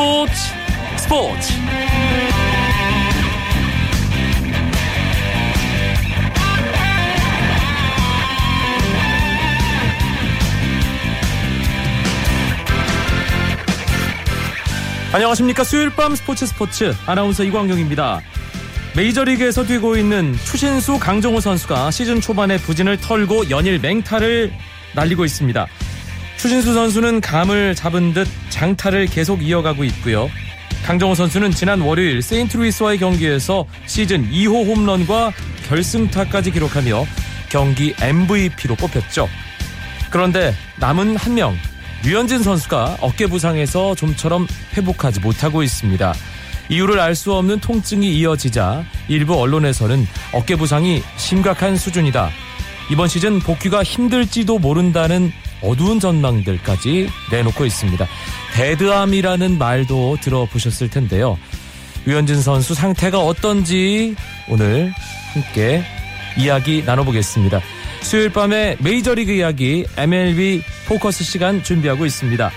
스포츠 스포츠. 안녕하십니까. 수요일 밤 스포츠 스포츠. 아나운서 이광용입니다. 메이저리그에서 뛰고 있는 추신수 강정호 선수가 시즌 초반에 부진을 털고 연일 맹타를 날리고 있습니다 추신수 선수는 감을 잡은 듯 장타를 계속 이어가고 있고요. 강정호 선수는 지난 월요일 세인트루이스와의 경기에서 시즌 2호 홈런과 결승타까지 기록하며 경기 MVP로 뽑혔죠. 그런데 남은 한 명, 류현진 선수가 어깨 부상에서 좀처럼 회복하지 못하고 있습니다. 이유를 알 수 없는 통증이 이어지자 일부 언론에서는 어깨 부상이 심각한 수준이다. 이번 시즌 복귀가 힘들지도 모른다는 어두운 전망들까지 내놓고 있습니다. dead arm이라는 말도 들어보셨을 텐데요. 류현진 선수 상태가 어떤지 오늘 함께 이야기 나눠보겠습니다. 수요일 밤에 메이저리그 이야기 MLB 포커스 시간 준비하고 있습니다.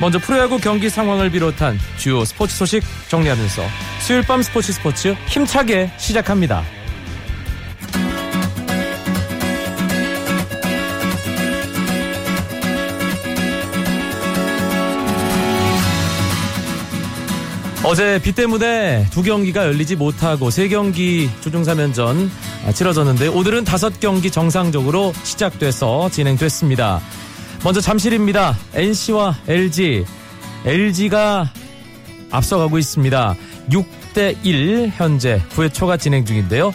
먼저 프로야구 경기 상황을 비롯한 주요 스포츠 소식 정리하면서 수요일 밤 스포츠 스포츠 힘차게 시작합니다. 어제 비 때문에 두 경기가 열리지 못하고 세 경기 조종 3연전 치러졌는데 오늘은 다섯 경기 정상적으로 시작돼서 진행됐습니다. 먼저 잠실입니다. NC와 LG. LG가 앞서가고 있습니다. 6대 1 현재 9회 초가 진행 중인데요.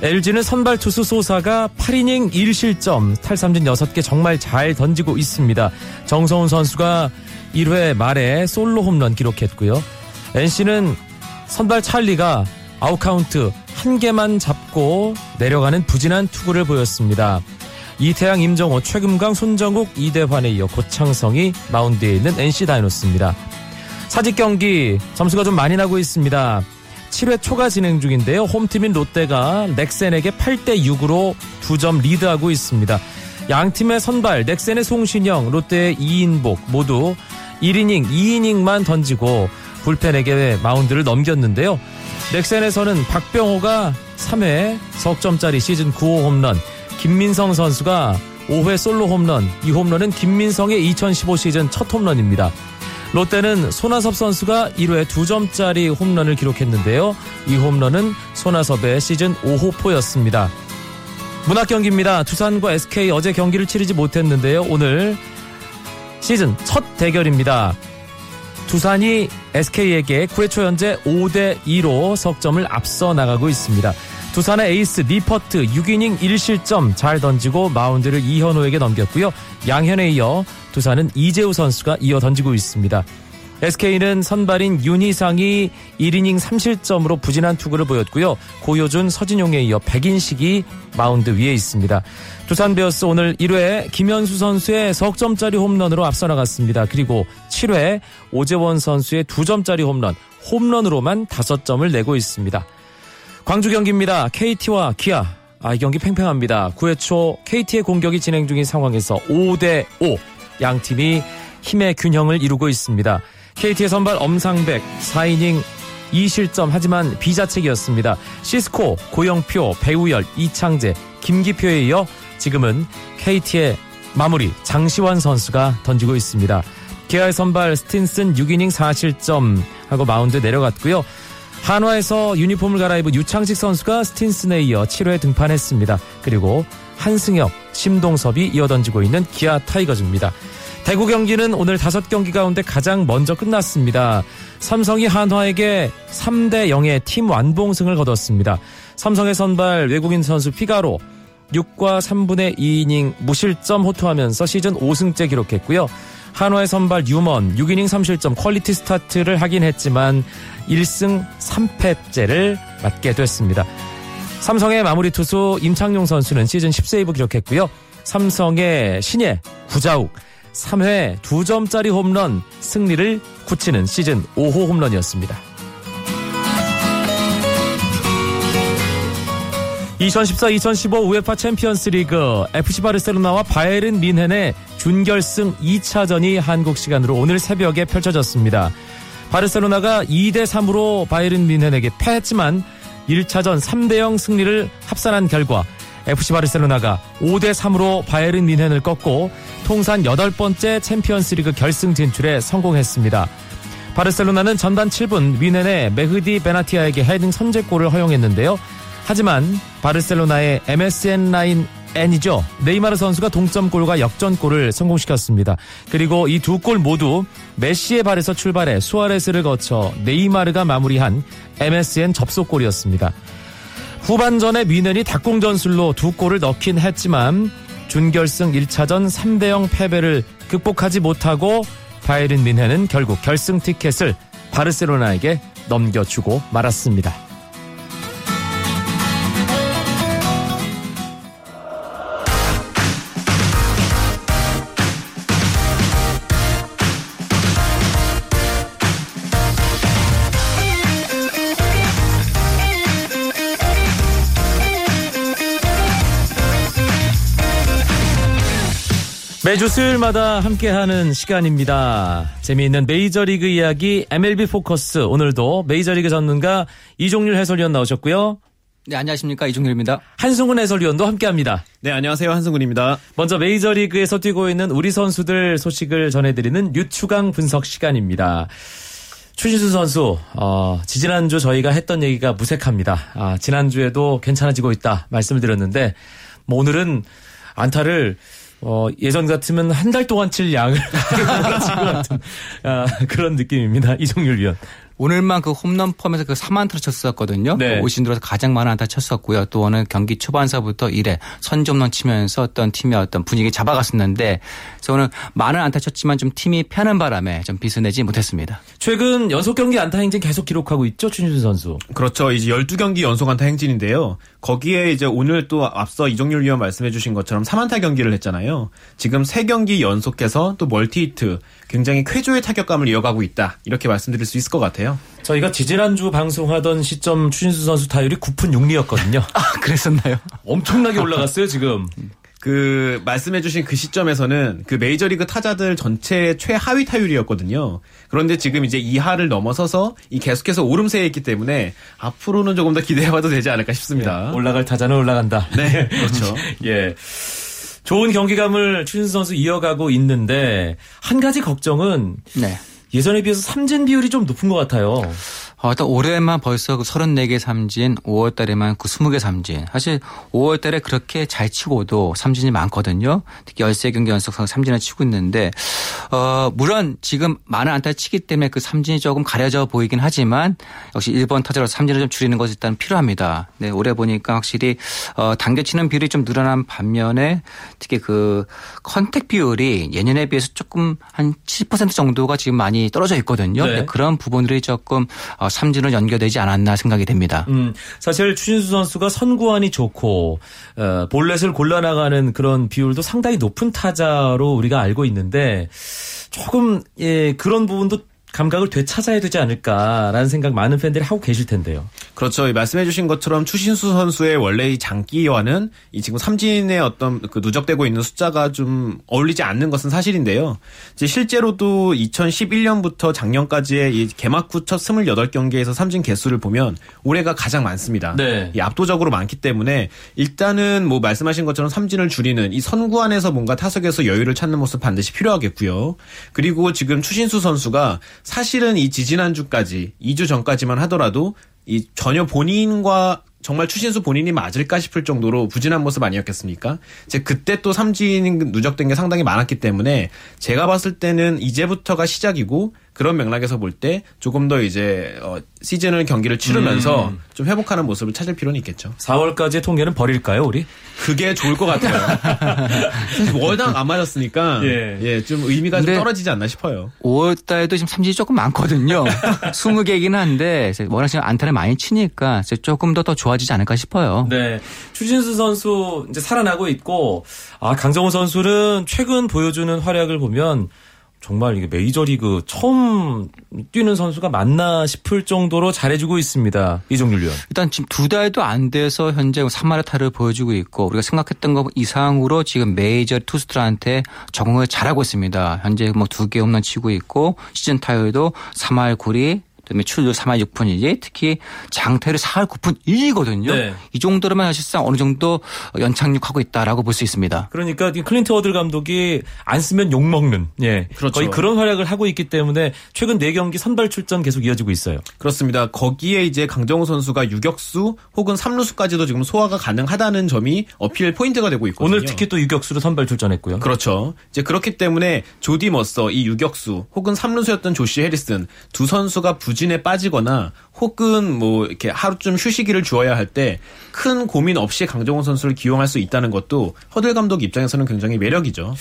LG는 선발 투수 소사가 8이닝 1실점, 탈삼진 6개 정말 잘 던지고 있습니다. 정성훈 선수가 1회 말에 솔로 홈런 기록했고요. NC는 선발 찰리가 아웃카운트 한 개만 잡고 내려가는 부진한 투구를 보였습니다. 이태양, 임정호, 최금강, 손정욱, 이대환에 이어 고창성이 마운드에 있는 NC 다이노스입니다. 사직 경기 점수가 좀 많이 나고 있습니다. 7회 초가 진행 중인데요. 홈팀인 롯데가 넥센에게 8대 6으로 2점 리드하고 있습니다. 양 팀의 선발 넥센의 송신영, 롯데의 이인복 모두 1이닝, 2이닝만 던지고 불펜에게 마운드를 넘겼는데요. 넥센에서는 박병호가 3회 석점짜리 시즌 9호 홈런, 김민성 선수가 5회 솔로 홈런, 이 홈런은 김민성의 2015 시즌 첫 홈런입니다. 롯데는 손아섭 선수가 1회 2점짜리 홈런을 기록했는데요. 이 홈런은 손아섭의 시즌 5호 포였습니다. 문학 경기입니다. 두산과 SK 어제 경기를 치르지 못했는데요. 오늘 시즌 첫 대결입니다. 두산이 SK에게 9회 초 현재 5대 2로 석점을 앞서 나가고 있습니다. 두산의 에이스 니퍼트 6이닝 1실점 잘 던지고 마운드를 이현호에게 넘겼고요. 양현에 이어 두산은 이재우 선수가 이어 던지고 있습니다. SK는 선발인 윤희상이 1이닝 3실점으로 부진한 투구를 보였고요. 고효준, 서진용에 이어 백인식이 마운드 위에 있습니다. 두산 베어스 오늘 1회 김현수 선수의 석점짜리 홈런으로 앞서 나갔습니다. 그리고 7회 오재원 선수의 2점짜리 홈런, 홈런으로만 5점을 내고 있습니다. 광주 경기입니다. KT와 기아. 아, 이 경기 팽팽합니다. 9회 초 KT의 공격이 진행 중인 상황에서 5대 5. 양 팀이 힘의 균형을 이루고 있습니다. KT의 선발 엄상백 4이닝 2실점 하지만 비자책이었습니다. 시스코, 고영표, 배우열, 이창재, 김기표에 이어 지금은 KT의 마무리 장시환 선수가 던지고 있습니다. 기아의 선발 스틴슨 6이닝 4실점 하고 마운드 내려갔고요. 한화에서 유니폼을 갈아입은 유창식 선수가 스틴슨에 이어 7회 등판했습니다. 그리고 한승혁, 심동섭이 이어 던지고 있는 기아 타이거즈입니다. 대구 경기는 오늘 5경기 가운데 가장 먼저 끝났습니다. 삼성이 한화에게 3대 0의 팀 완봉승을 거뒀습니다. 삼성의 선발 외국인 선수 피가로 6과 3분의 2이닝 무실점 호투하면서 시즌 5승째 기록했고요. 한화의 선발 유먼 6이닝 3실점 퀄리티 스타트를 하긴 했지만 1승 3패째를 맞게 됐습니다. 삼성의 마무리 투수 임창용 선수는 시즌 10세이브 기록했고요. 삼성의 신예 구자욱 3회 2점짜리 홈런 승리를 굳히는 시즌 5호 홈런이었습니다. 2014-2015 UEFA 챔피언스 리그 FC 바르셀로나와 바이에른 뮌헨의 준결승 2차전이 한국 시간으로 오늘 새벽에 펼쳐졌습니다. 바르셀로나가 2대 3으로 바이에른 뮌헨에게 패했지만 1차전 3대 0 승리를 합산한 결과 FC 바르셀로나가 5대 3으로 바이른 뮌헨을 꺾고 통산 8번째 챔피언스리그 결승 진출에 성공했습니다. 바르셀로나는 전반 7분 뮌헨의 메흐디 베나티아에게 헤딩 선제골을 허용했는데요. 하지만 바르셀로나의 MSN 라인 N이죠. 네이마르 선수가 동점골과 역전골을 성공시켰습니다. 그리고 이 두 골 모두 메시의 발에서 출발해 수아레스를 거쳐 네이마르가 마무리한 MSN 접속골이었습니다. 후반전에 미넨이 닭공전술로 두 골을 넣긴 했지만 준결승 1차전 3대 0 패배를 극복하지 못하고 바이른 민헨은 결국 결승 티켓을 바르셀로나에게 넘겨주고 말았습니다. 매주 수요일마다 함께하는 시간입니다. 재미있는 메이저리그 이야기 MLB 포커스 오늘도 메이저리그 전문가 이종률 해설위원 나오셨고요. 네, 안녕하십니까. 이종률입니다. 한승훈 해설위원도 함께합니다. 네, 안녕하세요. 한승훈입니다. 먼저 메이저리그에서 뛰고 있는 우리 선수들 소식을 전해드리는 유추강 분석 시간입니다. 추신수 선수, 어, 지지난주 저희가 했던 얘기가 무색합니다. 아, 지난주에도 괜찮아지고 있다 말씀을 드렸는데, 뭐 오늘은 안타를 어, 예전 같으면 한 달 동안 칠 양을 같은 아, 그런 느낌입니다. 이종률 위원. 오늘만 그 홈런 펌에서 그 3안타를 쳤었거든요. 네. 그 오신 들어서 가장 많은 안타 쳤었고요. 또 오늘 경기 초반서부터 1회 선점론 치면서 어떤 팀의 어떤 분위기 잡아갔었는데 그래서 오늘 많은 안타 쳤지만 좀 팀이 편한 바람에 좀 빚을 내지 못했습니다. 최근 연속 경기 안타 행진 계속 기록하고 있죠, 추신수 선수. 그렇죠. 이제 12경기 연속 안타 행진인데요. 거기에 이제 오늘 또 앞서 이종률 위원 말씀해 주신 것처럼 3안타 경기를 했잖아요. 지금 3경기 연속해서 또 멀티히트 굉장히 쾌조의 타격감을 이어가고 있다. 이렇게 말씀드릴 수 있을 것 같아요. 저희가 지지난주 방송하던 시점 추신수 선수 타율이 9푼 6리였거든요. 아, 그랬었나요? 엄청나게 올라갔어요, 지금. 그 말씀해주신 그 시점에서는 그 메이저리그 타자들 전체 최하위 타율이었거든요. 그런데 지금 이제 이하를 넘어서서 이 계속해서 오름세에 있기 때문에 앞으로는 조금 더 기대해봐도 되지 않을까 싶습니다. 네, 올라갈 타자는 올라간다. 네, 그렇죠. 예. 좋은 경기감을 추신수 선수 이어가고 있는데 한 가지 걱정은 네. 예전에 비해서 삼진 비율이 좀 높은 것 같아요. 어, 일단 올해만 벌써 그 34개 삼진, 5월 달에만 그 20개 삼진. 사실 5월 달에 그렇게 잘 치고도 삼진이 많거든요. 특히 13경기 연속 삼진을 치고 있는데, 어, 물론 지금 많은 안타를 치기 때문에 그 삼진이 조금 가려져 보이긴 하지만 역시 1번 타자로 삼진을 좀 줄이는 것이 일단 필요합니다. 네, 올해 보니까 확실히 어, 당겨치는 비율이 좀 늘어난 반면에 특히 그 컨택 비율이 예년에 비해서 조금 한70% 정도가 지금 많이 떨어져 있거든요. 네. 그런 부분들이 조금 어, 삼진으로 연결되지 않았나 생각이 됩니다. 음, 사실 추신수 선수가 선구안이 좋고 어, 볼넷을 골라나가는 그런 비율도 상당히 높은 타자로 우리가 알고 있는데 조금 예, 그런 부분도 감각을 되찾아야 되지 않을까라는 생각 많은 팬들이 하고 계실 텐데요. 그렇죠. 이 말씀해주신 것처럼 추신수 선수의 원래 이 장기와는 이 지금 삼진의 어떤 그 누적되고 있는 숫자가 좀 어울리지 않는 것은 사실인데요. 이제 실제로도 2011년부터 작년까지의 이 개막 후 첫 28경기에서 삼진 개수를 보면 올해가 가장 많습니다. 네. 이 압도적으로 많기 때문에 일단은 뭐 말씀하신 것처럼 삼진을 줄이는 이 선구 안에서 뭔가 타석에서 여유를 찾는 모습 반드시 필요하겠고요. 그리고 지금 추신수 선수가 사실은 이 지지난주까지 2주 전까지만 하더라도 이 전혀 본인과 정말 추신수 본인이 맞을까 싶을 정도로 부진한 모습 아니었겠습니까? 이제 그때 또 삼진 누적된 게 상당히 많았기 때문에 제가 봤을 때는 이제부터가 시작이고 그런 맥락에서 볼 때 조금 더 이제 어 시즌을 경기를 치르면서 음. 좀 회복하는 모습을 찾을 필요는 있겠죠. 4월까지의 통계는 버릴까요, 우리? 그게 좋을 것 같아요. 사실 워낙 안 맞았으니까 예. 예, 좀 의미가 좀 떨어지지 않나 싶어요. 5월 달에도 지금 삼진이 조금 많거든요. 20개이긴 한데 워낙 지금 안타를 많이 치니까 조금 더 더 좋아지지 않을까 싶어요. 네. 추신수 선수 이제 살아나고 있고, 아, 강정호 선수는 최근 보여주는 활약을 보면 정말 이게 메이저리그 처음 뛰는 선수가 맞나 싶을 정도로 잘해주고 있습니다. 이종률 위원. 일단 지금 두 달도 안 돼서 현재 3할의 타를 보여주고 있고 우리가 생각했던 것 이상으로 지금 메이저 투수들한테 적응을 잘하고 있습니다. 현재 뭐 두 개 홈런 치고 있고 시즌 타율도 3할 9리 그다음에 출루 3할 6푼 1리 특히 장타율이 4할 9푼 1리거든요. 네. 이 정도로만 사실상 어느 정도 연착륙하고 있다라고 볼 수 있습니다. 그러니까 이 클린트 허들 감독이 안 쓰면 욕 먹는 예 그렇죠. 거의 그런 활약을 하고 있기 때문에 최근 4 경기 선발 출전 계속 이어지고 있어요. 그렇습니다. 거기에 이제 강정호 선수가 유격수 혹은 삼루수까지도 지금 소화가 가능하다는 점이 어필 포인트가 되고 있거든요. 오늘 특히 또 유격수로 선발 출전했고요. 그렇죠. 이제 그렇기 때문에 조디 머서 이 유격수 혹은 삼루수였던 조시 해리슨 두 선수가 부 진에 빠지거나 혹은 뭐 이렇게 하루쯤 휴식기를 주어야 할 때 큰 고민 없이 강정호 선수를 기용할 수 있다는 것도 허들 감독 입장에서는 굉장히 매력이죠.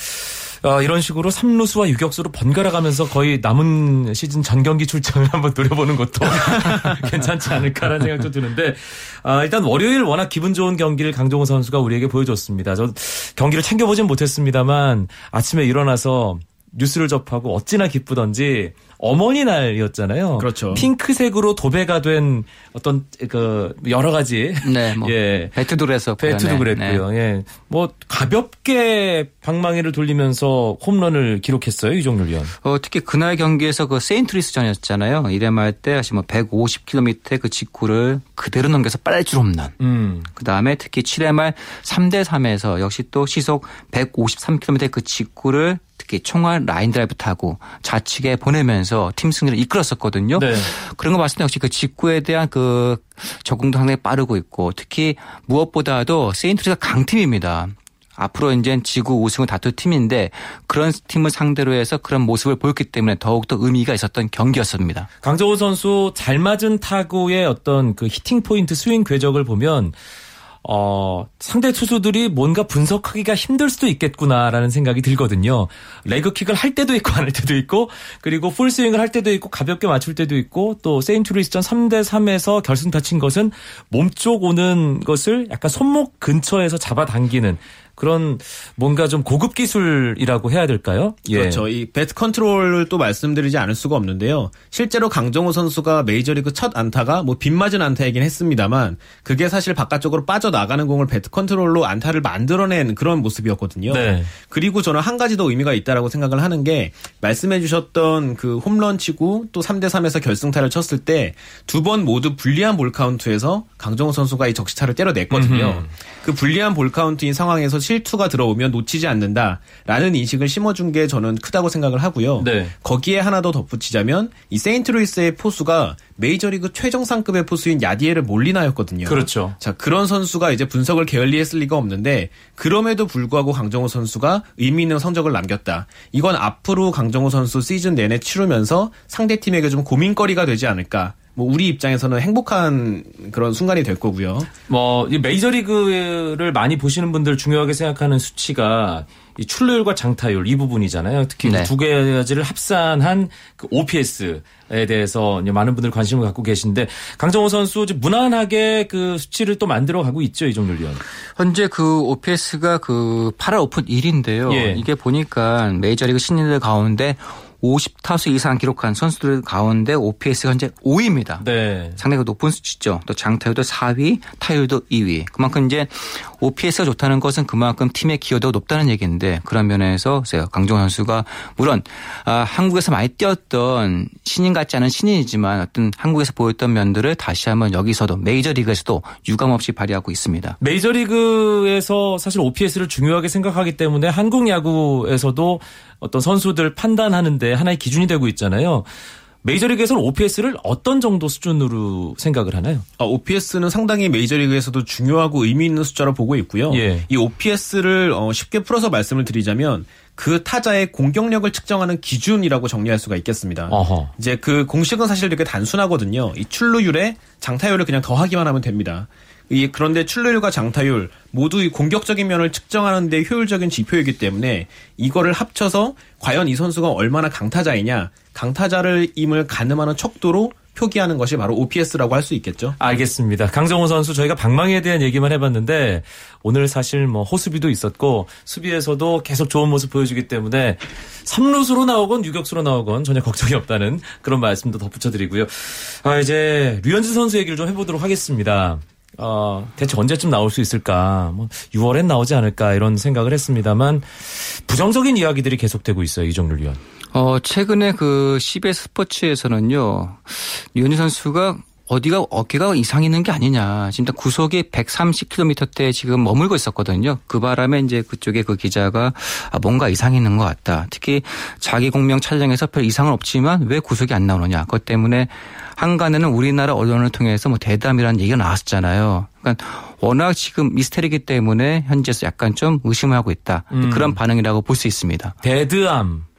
어, 이런 식으로 삼루수와 유격수로 번갈아 가면서 거의 남은 시즌 전 경기 출장을 한번 노려보는 것도 괜찮지 않을까라는 생각도 드는데 아, 일단 월요일 워낙 기분 좋은 경기를 강정호 선수가 우리에게 보여줬습니다. 저 경기를 챙겨보진 못했습니다만 아침에 일어나서 뉴스를 접하고 어찌나 기쁘던지 어머니 날이었잖아요. 그렇죠. 핑크색으로 도배가 된 어떤 그 여러 가지 네, 뭐 예. 배트도 그랬었고요. 배트도 네, 그랬고요. 예. 뭐 가볍게 방망이를 돌리면서 홈런을 기록했어요. 이종률 위원. 어, 특히 그날 경기에서 그 세인트루이스전이었잖아요. 이래말 때 다시 뭐 150km 그 직구를 그대로 넘겨서 빨줄 홈런. 음. 그 다음에 특히 7회 말 3대 3에서 역시 또 시속 153km 그 직구를 특히 총알 라인 드라이브 타고 좌측에 보내면서 팀 승리를 이끌었었거든요. 네. 그런 거 봤을 때 역시 그 직구에 대한 그 적응도 상당히 빠르고 있고 특히 무엇보다도 세인트루이스가 강팀입니다. 앞으로 이제 지구 우승을 다툴 팀인데 그런 팀을 상대로 해서 그런 모습을 보였기 때문에 더욱더 의미가 있었던 경기였습니다. 강정호 선수 잘 맞은 타구의 어떤 그 히팅 포인트 스윙 궤적을 보면 어, 상대 투수들이 뭔가 분석하기가 힘들 수도 있겠구나라는 생각이 들거든요. leg kick을 할 때도 있고 안 할 때도 있고 그리고 풀스윙을 할 때도 있고 가볍게 맞출 때도 있고 또 세인트루이스전 3대 3에서 결승타 친 것은 몸쪽 오는 것을 약간 손목 근처에서 잡아당기는 그런 뭔가 좀 고급 기술이라고 해야 될까요? 예. 그렇죠. 이 배트 컨트롤을 또 말씀드리지 않을 수가 없는데요. 실제로 강정호 선수가 메이저리그 첫 안타가 뭐 빗맞은 안타이긴 했습니다만 그게 사실 바깥쪽으로 빠져나가는 공을 배트 컨트롤로 안타를 만들어낸 그런 모습이었거든요. 네. 그리고 저는 한 가지 더 의미가 있다라고 생각을 하는 게 말씀해 주셨던 그 홈런 치고 또 3대 3에서 결승타를 쳤을 때 두 번 모두 불리한 볼 카운트에서 강정호 선수가 이 적시타를 때려냈거든요. 그 불리한 볼 카운트인 상황에서 실투가 들어오면 놓치지 않는다라는 인식을 심어준 게 저는 크다고 생각을 하고요. 네. 거기에 하나 더 덧붙이자면 이 세인트루이스의 포수가 메이저리그 최정상급의 포수인 야디에르 몰리나였거든요. 그렇죠. 자 그런 선수가 이제 분석을 게을리했을 리가 없는데 그럼에도 불구하고 강정호 선수가 의미 있는 성적을 남겼다. 이건 앞으로 강정호 선수 시즌 내내 치르면서 상대 팀에게 좀 고민거리가 되지 않을까. 뭐 우리 입장에서는 행복한 그런 순간이 될 거고요. 뭐, 이 메이저리그를 많이 보시는 분들 중요하게 생각하는 수치가 이 출루율과 장타율 이 부분이잖아요. 특히 네. 두 가지를 합산한 그 OPS 에 대해서 많은 분들 관심을 갖고 계신데 강정호 선수 무난하게 그 수치를 또 만들어 가고 있죠. 이종률 위원. 현재 그 OPS가 그 8할 오픈 1인데요. 예. 이게 보니까 메이저리그 신인들 가운데 50타수 이상 기록한 선수들 가운데 OPS가 현재 5위입니다. 네. 상당히 높은 수치죠. 또 장타율도 4위, 타율도 2위. 그만큼 이제 OPS가 좋다는 것은 그만큼 팀의 기여도가 높다는 얘기인데 그런 면에서 강정호 선수가 물론 아, 한국에서 많이 뛰었던 신인 같지 않은 신인이지만 어떤 한국에서 보였던 면들을 다시 한번 여기서도 메이저리그에서도 유감없이 발휘하고 있습니다. 메이저리그에서 사실 OPS를 중요하게 생각하기 때문에 한국 야구에서도 어떤 선수들 판단하는데 하나의 기준이 되고 있잖아요. 메이저리그에서는 OPS를 어떤 정도 수준으로 생각을 하나요? 아, OPS는 상당히 메이저리그에서도 중요하고 의미 있는 숫자로 보고 있고요. 예. 이 OPS를 어, 쉽게 풀어서 말씀을 드리자면 그 타자의 공격력을 측정하는 기준이라고 정리할 수가 있겠습니다. 어허. 이제 그 공식은 사실 되게 단순하거든요. 이 출루율에 장타율을 그냥 더하기만 하면 됩니다. 이 그런데 출루율과 장타율 모두 이 공격적인 면을 측정하는 데 효율적인 지표이기 때문에 이거를 합쳐서 과연 이 선수가 얼마나 강타자이냐, 강타자를 임을 가늠하는 척도로 표기하는 것이 바로 OPS라고 할 수 있겠죠. 알겠습니다. 강정호 선수 저희가 방망이에 대한 얘기만 해봤는데 오늘 사실 뭐 호수비도 있었고 수비에서도 계속 좋은 모습 보여주기 때문에 3루수로 나오건 유격수로 나오건 전혀 걱정이 없다는 그런 말씀도 덧붙여드리고요. 아 이제 류현진 선수 얘기를 좀 해보도록 하겠습니다. 어, 대체 언제쯤 나올 수 있을까? 뭐 6월엔 나오지 않을까 이런 생각을 했습니다만 부정적인 이야기들이 계속되고 있어요 이종률 위원. 어, 최근에 그 CBS 스포츠에서는요, 류현진 선수가 어디가 어깨가 이상 있는 게 아니냐. 지금 구속이 130km대 지금 머물고 있었거든요. 그 바람에 이제 그쪽에 그 기자가 아, 뭔가 이상이 있는 것 같다. 특히 자기 공명 촬영에서 별 이상은 없지만 왜 구속이 안 나오느냐. 그것 때문에 항간에는 우리나라 언론을 통해서 뭐 dead arm이라는 얘기가 나왔었잖아요. 그러니까 워낙 지금 미스테리기 때문에 현재서 약간 좀 의심하고 있다. 음. 그런 반응이라고 볼 수 있습니다. Dead arm.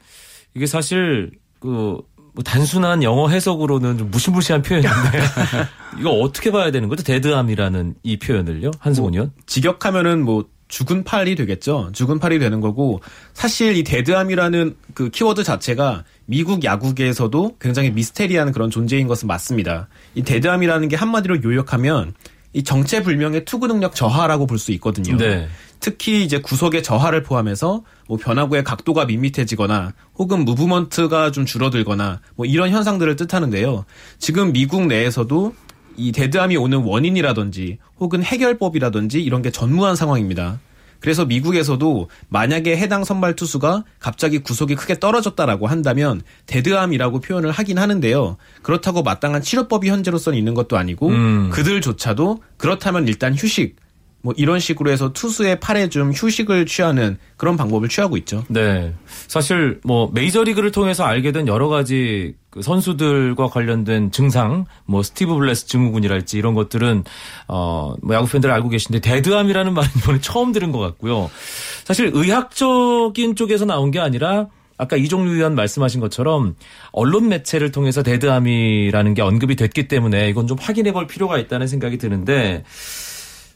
이게 사실 그 뭐 단순한 영어 해석으로는 좀 무시무시한 표현인데 이거 어떻게 봐야 되는 거죠? dead arm이라는 이 표현을요, 한승훈 위원? 직역하면은 뭐 죽은 팔이 되겠죠. 죽은 팔이 되는 거고 사실 이 dead arm이라는 그 키워드 자체가 미국 야구계에서도 굉장히 미스테리한 그런 존재인 것은 맞습니다. 이 dead arm이라는 게 한마디로 요약하면 이 정체불명의 투구 능력 저하라고 볼 수 있거든요. 네. 특히 이제 구속의 저하를 포함해서 뭐 변화구의 각도가 밋밋해지거나 혹은 movement가 좀 줄어들거나 뭐 이런 현상들을 뜻하는데요. 지금 미국 내에서도 이 dead arm이 오는 원인이라든지 혹은 해결법이라든지 이런 게 전무한 상황입니다. 그래서 미국에서도 만약에 해당 선발 투수가 갑자기 구속이 크게 떨어졌다라고 한다면 dead arm이라고 표현을 하긴 하는데요. 그렇다고 마땅한 치료법이 현재로서는 있는 것도 아니고 음. 그들조차도 그렇다면 일단 휴식 뭐 이런 식으로 해서 투수의 팔에 좀 휴식을 취하는 그런 방법을 취하고 있죠. 네. 사실 뭐 메이저리그를 통해서 알게 된 여러 가지 그 선수들과 관련된 증상, 뭐 스티브 블레스 증후군이랄지 이런 것들은 어 뭐 야구 팬들 알고 계신데 dead arm이라는 말은 이번에 처음 들은 것 같고요. 사실 의학적인 쪽에서 나온 게 아니라 아까 이종류 위원 말씀하신 것처럼 언론 매체를 통해서 dead arm이라는 게 언급이 됐기 때문에 이건 좀 확인해 볼 필요가 있다는 생각이 드는데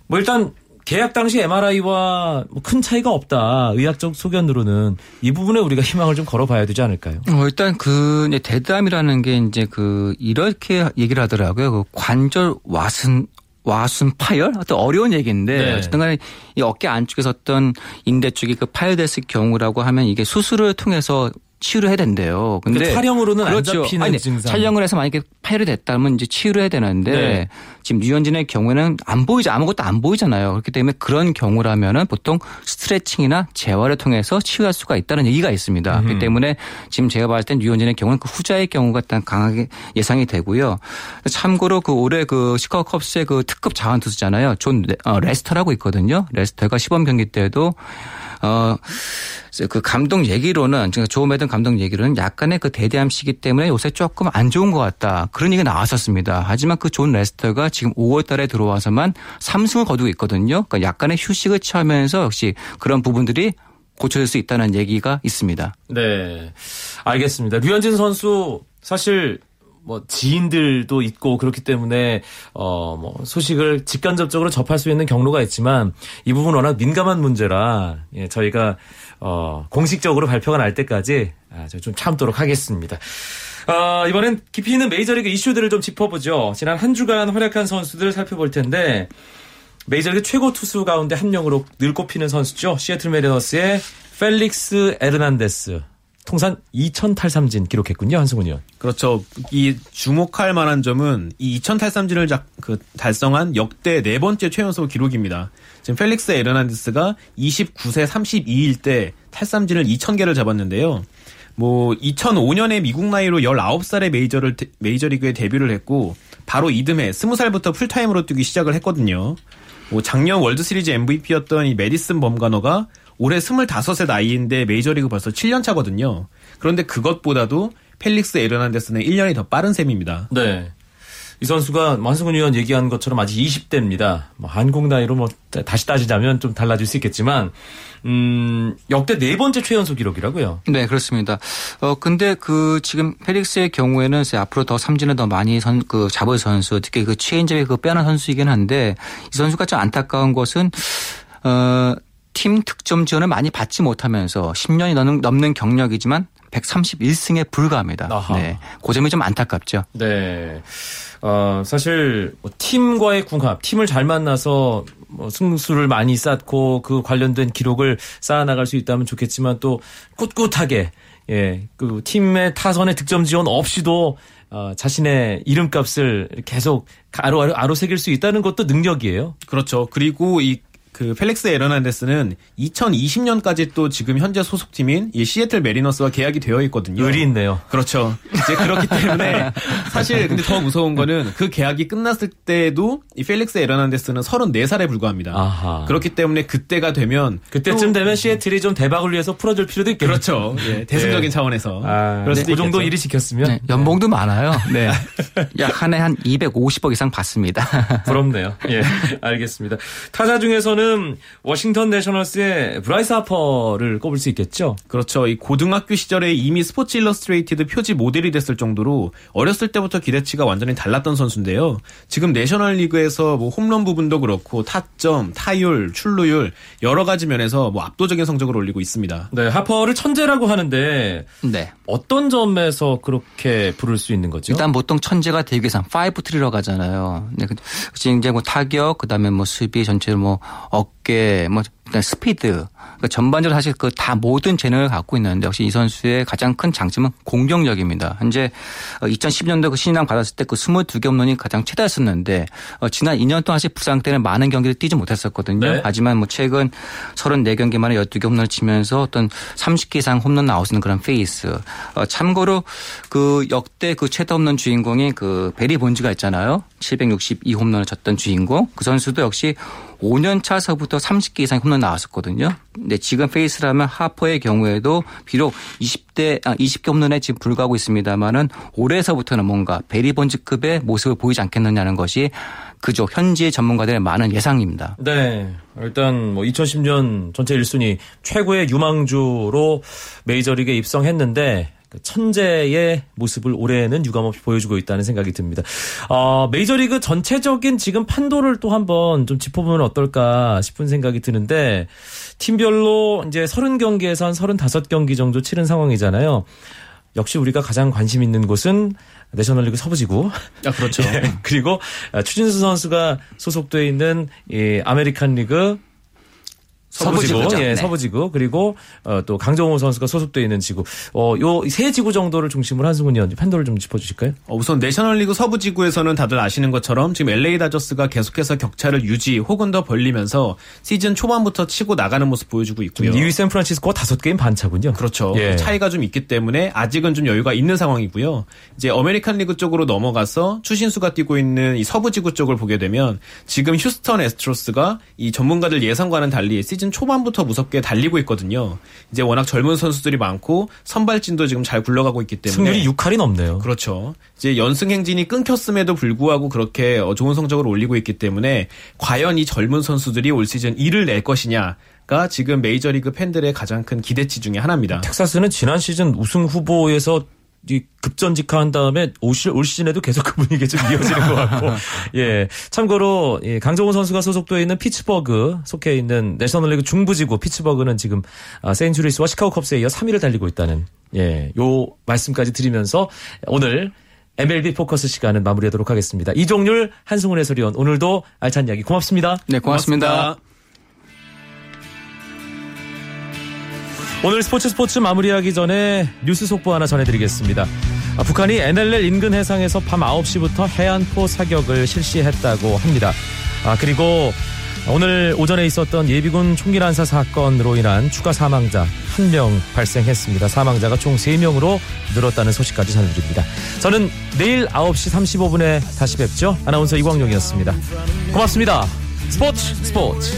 뭐 일단 계약 당시 MRI와 뭐큰 차이가 없다. 의학적 소견으로는 이 부분에 우리가 희망을 좀 걸어봐야 되지 않을까요? 어, 일단 그 dead arm이라는 게 이제 그 이렇게 얘기를 하더라고요. 그 관절 와순 와순 파열? 어떤 어려운 얘기인데 네. 어쨌든 간에 이 어깨 안쪽에서 어떤 인대 쪽이 그 파열됐을 경우라고 하면 이게 수술을 통해서 치유를 해야 된대요. 근데 그러니까 촬영으로는 안 그렇죠. 잡히는 아니, 증상. 촬영을 해서 만약에 파열이 됐다면 이제 치유를 해야 되는데 네. 지금 류현진의 경우에는 안 보이지 아무것도 안 보이잖아요. 그렇기 때문에 그런 경우라면은 보통 스트레칭이나 재활을 통해서 치유할 수가 있다는 얘기가 있습니다. 그렇기 때문에 지금 제가 봤을 땐 류현진의 경우는 그 후자의 경우가 일단 강하게 예상이 되고요. 참고로 그 올해 그 시카고 컵스의 그 특급 좌완 투수잖아요. 존 레- 어, 레스터라고 있거든요. 레스터가 시범 경기 때도 어, 그 감독 얘기로는, 그러니까 조 매든 감독 얘기로는 약간의 그 dead arm 시기 때문에 요새 조금 안 좋은 것 같다. 그런 얘기가 나왔었습니다. 하지만 그 존 레스터가 지금 5월 달에 들어와서만 3승을 거두고 있거든요. 그러니까 약간의 휴식을 취하면서 역시 그런 부분들이 고쳐질 수 있다는 얘기가 있습니다. 네. 알겠습니다. 류현진 선수 사실 뭐 지인들도 있고 그렇기 때문에 어 뭐 소식을 직간접적으로 접할 수 있는 경로가 있지만 이 부분 워낙 민감한 문제라 예, 저희가 어 공식적으로 발표가 날 때까지 아, 저좀 참도록 하겠습니다. 어, 이번엔 깊이 있는 메이저리그 이슈들을 좀 짚어보죠. 지난 한 주간 활약한 선수들을 살펴볼 텐데 메이저리그 최고 투수 가운데 한 명으로 늘 꼽히는 선수죠. 시애틀 메리너스의 펠릭스 에르난데스. 통산 2천 탈삼진 기록했군요. 한승훈 위원. 그렇죠. 이 주목할 만한 점은 이 2천 탈삼진을 작- 그 달성한 역대 네 번째 최연소 기록입니다. 지금 펠릭스 에르난데스가 29세 32일 때 탈삼진을 2천 개를 잡았는데요. 뭐 2005년에 미국 나이로 19살에 메이저를 데- 메이저리그에 데뷔를 했고 바로 이듬해 20살부터 풀타임으로 뛰기 시작을 했거든요. 뭐 작년 월드시리즈 MVP였던 이 메디슨 범가너가 올해 25세 나이인데 메이저리그 벌써 7년 차거든요. 그런데 그것보다도 펠릭스 에르난데스는 1년이 더 빠른 셈입니다. 네. 이 선수가 뭐 한승훈 위원 얘기한 것처럼 아직 20대입니다. 뭐 한국 나이로 뭐 다시 따지자면 좀 달라질 수 있겠지만 음, 역대 네 번째 최연소 기록이라고요. 네, 그렇습니다. 어, 근데 그 지금 펠릭스의 경우에는 이제 앞으로 더 삼진을 더 많이 선, 그 잡을 선수, 특히 그 체인지에 그 빼는 선수이긴 한데 이 선수가 좀 안타까운 것은 어, 팀 득점 지원을 많이 받지 못하면서 10년이 넘는, 넘는 경력이지만 131승에 불과합니다. 아하. 네. 그 점이 좀 안타깝죠. 네. 어, 사실 뭐 팀과의 궁합, 팀을 잘 만나서 뭐 승수를 많이 쌓고 그 관련된 기록을 쌓아 나갈 수 있다면 좋겠지만 또 꿋꿋하게 예, 그 팀의 타선의 득점 지원 없이도 어, 자신의 이름값을 계속 아로 아로, 아로 새길 수 있다는 것도 능력이에요. 그렇죠. 그리고 이 그 펠릭스 에르난데스는 2020년까지 또 지금 현재 소속팀인 이 시애틀 메리너스와 계약이 되어 있거든요. 의리 있네요. 그렇죠. 이제 그렇기 때문에 사실 근데 더 무서운 거는 그 계약이 끝났을 때도 이 펠릭스 에르난데스는 34살에 불과합니다. 아하. 그렇기 때문에 그때가 되면 그때쯤 또- 되면 시애틀이 좀 대박을 위해서 풀어줄 필요도 있겠네요. 그렇죠. 예, 대승적인 예. 차원에서 아, 그럴 네, 그 정도 있겠죠. 일이 지켰으면 네, 연봉도 많아요. 네. 약 한해한 250억 이상 받습니다. 부럽네요. 예, 알겠습니다. 타자 중에서는 워싱턴 내셔널스의 브라이스 하퍼를 꼽을 수 있겠죠. 그렇죠. 이 고등학교 시절에 이미 스포츠 일러스트레이티드 표지 모델이 됐을 정도로 어렸을 때부터 기대치가 완전히 달랐던 선수인데요. 지금 내셔널 리그에서 뭐 홈런 부문도 그렇고 타점, 타율, 출루율 여러 가지 면에서 뭐 압도적인 성적을 올리고 있습니다. 네, 하퍼를 천재라고 하는데 네. 어떤 점에서 그렇게 부를 수 있는 거죠? 일단 보통 천재가 되기 위해서 five tool이라고 하잖아요. 네, 그- 이제 뭐 타격, 그 다음에 뭐 수비 전체로 뭐 어깨, 뭐 스피드. 그러니까 전반적으로 사실 그 다 모든 재능을 갖고 있는데 역시 이 선수의 가장 큰 장점은 공격력입니다. 현재 2010년도 그 신인왕 받았을 때 그 22개 홈런이 가장 최다였었는데 어, 지난 2년 동안 사실 부상 때문에 많은 경기를 뛰지 못했었거든요. 네. 하지만 뭐 최근 34경기 만에 12개 홈런을 치면서 어떤 30개 이상 홈런 나오는 그런 페이스. 어, 참고로 그 역대 그 최다 홈런 주인공이 그 베리 본즈가 있잖아요. 762 홈런을 쳤던 주인공. 그 선수도 역시 5년 차서부터 30개 이상 홈런 나왔었거든요. 근데 지금 페이스라면 하퍼의 경우에도 비록 20대 아 20개 홈런에 지금 불과하고 있습니다만은 올해서부터는 뭔가 베리 본즈급의 모습을 보이지 않겠느냐는 것이 그죠 현지의 전문가들의 많은 예상입니다. 네. 일단 뭐 2010년 전체 1순위 최고의 유망주로 메이저리그에 입성했는데 그 천재의 모습을 올해는 유감없이 보여주고 있다는 생각이 듭니다. 어, 메이저리그 전체적인 지금 판도를 또 한번 좀 짚어보면 어떨까 싶은 생각이 드는데 팀별로 이제 30경기에서 한 35경기 정도 치른 상황이잖아요. 역시 우리가 가장 관심 있는 곳은 내셔널리그 서부지구. 아, 그렇죠. 예, 그리고 아, 추신수 선수가 소속돼 있는 이 아메리칸 리그 서부지구, 서부지구죠. 예, 네. 서부지구 그리고 어, 또 강정호 선수가 소속돼 있는 지구, 어 요 세 지구 정도를 중심으로 한승훈 위원 판도를 좀 짚어주실까요? 어, 우선 내셔널리그 서부 지구에서는 다들 아시는 것처럼 지금 LA 다저스가 계속해서 격차를 유지 혹은 더 벌리면서 시즌 초반부터 치고 나가는 모습 보여주고 있고요. 2위 샌프란시스코가 다섯 게임 반차군요. 그렇죠. 예. 차이가 좀 있기 때문에 아직은 좀 여유가 있는 상황이고요. 이제 아메리칸 리그 쪽으로 넘어가서 추신수가 뛰고 있는 이 서부지구 쪽을 보게 되면 지금 휴스턴 에스트로스가 이 전문가들 예상과는 달리 시즌 초반부터 무섭게 달리고 있거든요. 이제 워낙 젊은 선수들이 많고 선발진도 지금 잘 굴러가고 있기 때문에 승률이 6할이 넘네요. 그렇죠. 이제 연승 행진이 끊겼음에도 불구하고 그렇게 어, 좋은 성적을 올리고 있기 때문에 과연 이 젊은 선수들이 올 시즌 일을 낼 것이냐 가 지금 메이저리그 팬들의 가장 큰 기대치 중에 하나입니다. 텍사스는 지난 시즌 우승 후보에서 이 급전직하한 다음에 올, 시, 올 시즌에도 계속 그 분위기가 좀 이어지는 것 같고 예 참고로 예, 강정호 선수가 소속돼 있는 피츠버그 속해 있는 내셔널리그 중부지구 피츠버그는 지금 아, 세인트루이스와 시카고 컵스에 이어 3위를 달리고 있다는 예 요 말씀까지 드리면서 오늘 MLB 포커스 시간은 마무리하도록 하겠습니다. 이종률 한승훈 해설위원 오늘도 알찬 이야기 고맙습니다. 네, 고맙습니다. 오늘 스포츠 스포츠 마무리하기 전에 뉴스 속보 하나 전해드리겠습니다. 아, 북한이 NLL 인근 해상에서 밤 9시부터 해안포 사격을 실시했다고 합니다. 아, 그리고 오늘 오전에 있었던 예비군 총기 난사 사건으로 인한 추가 사망자 한 명 발생했습니다. 사망자가 총 3명으로 늘었다는 소식까지 전해드립니다. 저는 내일 9시 35분에 다시 뵙죠. 아나운서 이광용이었습니다. 고맙습니다. 스포츠 스포츠.